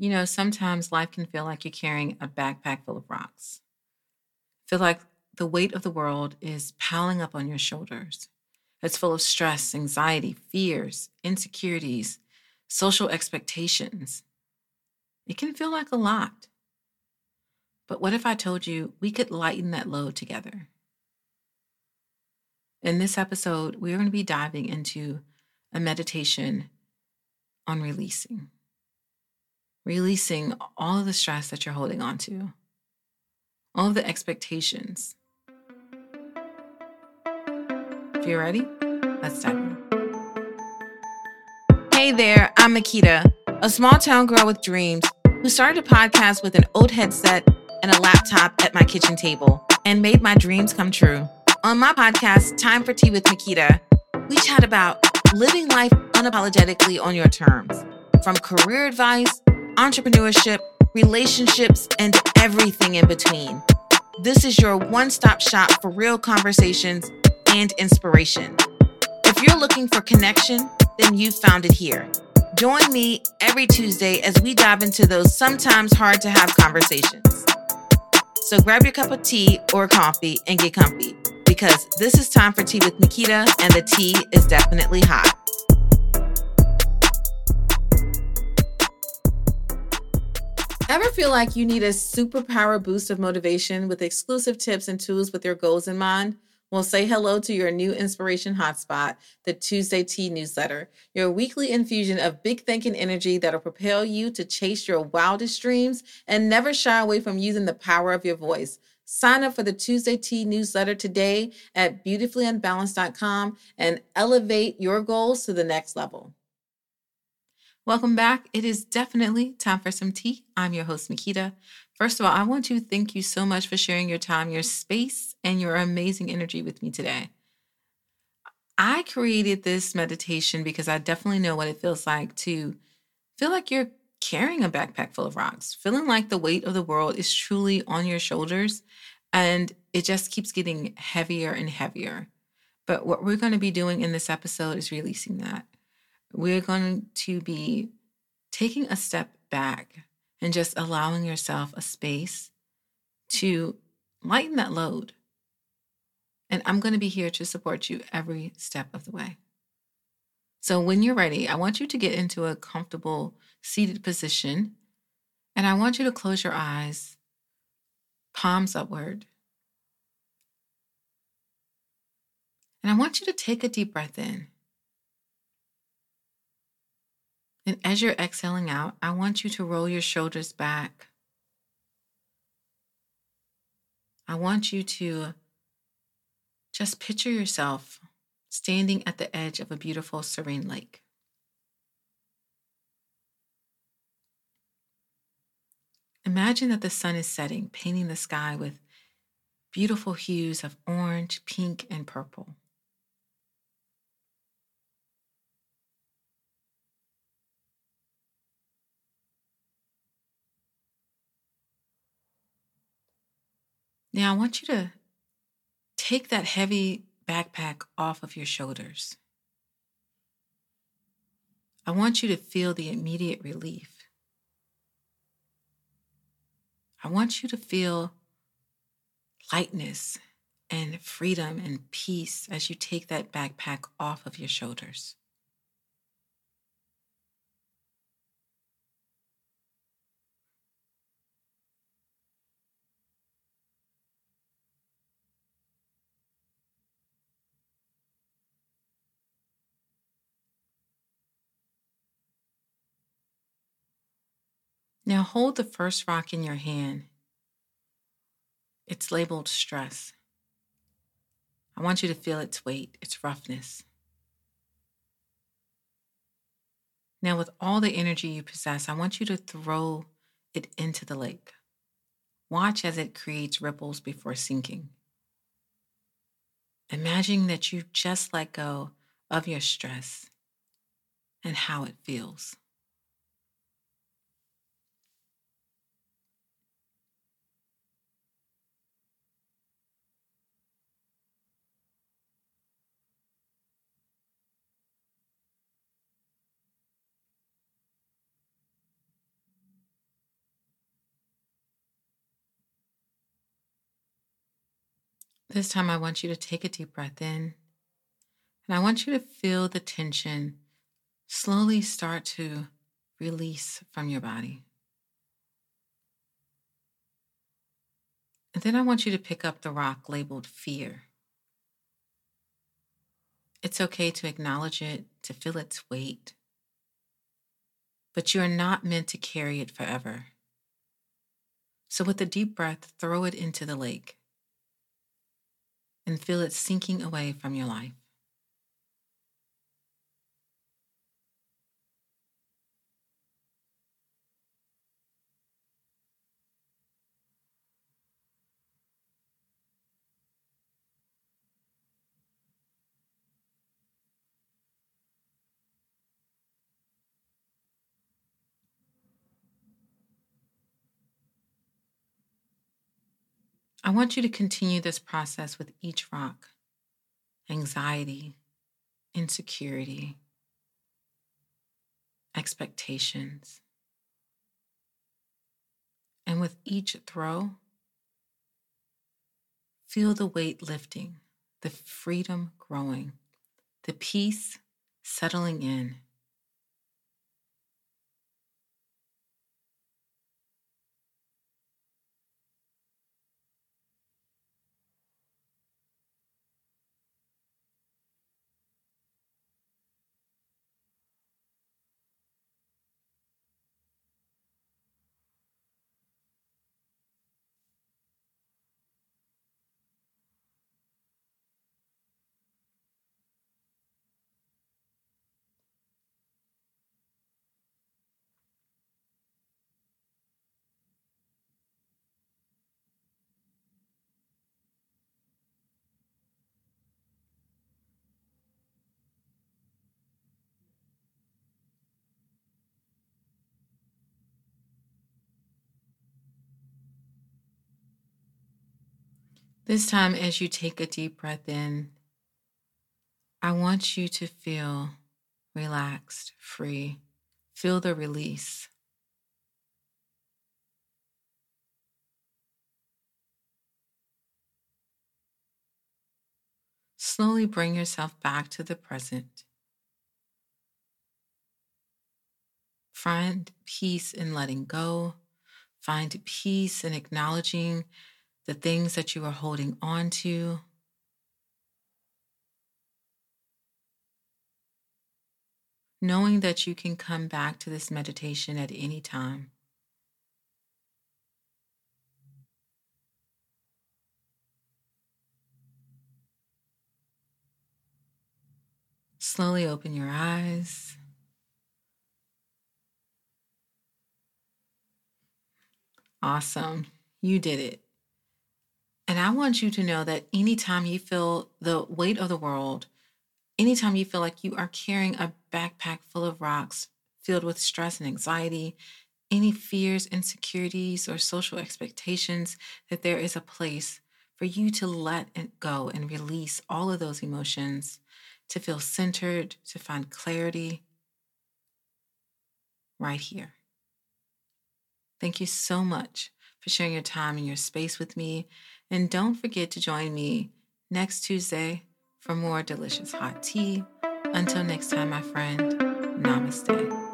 You know, sometimes life can feel like you're carrying a backpack full of rocks. Feel like the weight of the world is piling up on your shoulders. It's full of stress, anxiety, fears, insecurities, social expectations. It can feel like a lot. But what if I told you we could lighten that load together? In this episode, we're going to be diving into a meditation on releasing releasing all of the stress that you're holding on to, all of the expectations. If you're ready, let's dive in. Hey there, I'm Mikita, a small town girl with dreams who started a podcast with an old headset and a laptop at my kitchen table and made my dreams come true. On my podcast, Time for Tea with Mikita, we chat about living life unapologetically on your terms, from career advice entrepreneurship, relationships, and everything in between. This is your one stop shop for real conversations and inspiration. If you're looking for connection, then you've found it here. Join me every Tuesday as we dive into those sometimes hard to have conversations. So grab your cup of tea or coffee and get comfy because this is time for tea with Mikita, and the tea is definitely hot. Ever feel like you need a superpower boost of motivation with exclusive tips and tools with your goals in mind? Well, say hello to your new inspiration hotspot, the Tuesday Tea newsletter, your weekly infusion of big thinking energy that'll propel you to chase your wildest dreams and never shy away from using the power of your voice. Sign up for the Tuesday Tea newsletter today at beautifullyunbalanced.com and elevate your goals to the next level. Welcome back. It is definitely time for some tea. I'm your host, Mikita. First of all, I want to thank you so much for sharing your time, your space, and your amazing energy with me today. I created this meditation because I definitely know what it feels like to feel like you're carrying a backpack full of rocks, feeling like the weight of the world is truly on your shoulders and it just keeps getting heavier and heavier. But what we're going to be doing in this episode is releasing that we're going to be taking a step back and just allowing yourself a space to lighten that load. And I'm going to be here to support you every step of the way. So when you're ready, I want you to get into a comfortable seated position. And I want you to close your eyes, palms upward. And I want you to take a deep breath in. And as you're exhaling out, I want you to roll your shoulders back. I want you to just picture yourself standing at the edge of a beautiful, serene lake. Imagine that the sun is setting, painting the sky with beautiful hues of orange, pink, and purple. Now, I want you to take that heavy backpack off of your shoulders. I want you to feel the immediate relief. I want you to feel lightness and freedom and peace as you take that backpack off of your shoulders. Now hold the first rock in your hand. It's labeled stress. I want you to feel its weight, its roughness. Now, with all the energy you possess, I want you to throw it into the lake. Watch as it creates ripples before sinking. Imagine that you just let go of your stress and how it feels. This time, I want you to take a deep breath in, and I want you to feel the tension slowly start to release from your body. And then I want you to pick up the rock labeled fear. It's okay to acknowledge it, to feel its weight, but you are not meant to carry it forever. So, with a deep breath, throw it into the lake and feel it sinking away from your life. I want you to continue this process with each rock anxiety, insecurity, expectations. And with each throw, feel the weight lifting, the freedom growing, the peace settling in. This time, as you take a deep breath in, I want you to feel relaxed, free. Feel the release. Slowly bring yourself back to the present. Find peace in letting go. Find peace in acknowledging the things that you are holding on to. Knowing that you can come back to this meditation at any time. Slowly open your eyes. Awesome. You did it. And I want you to know that anytime you feel the weight of the world, anytime you feel like you are carrying a backpack full of rocks filled with stress and anxiety, any fears, insecurities, or social expectations, that there is a place for you to let it go and release all of those emotions, to feel centered, to find clarity right here. Thank you so much for sharing your time and your space with me. And don't forget to join me next Tuesday for more delicious hot tea. Until next time, my friend, namaste.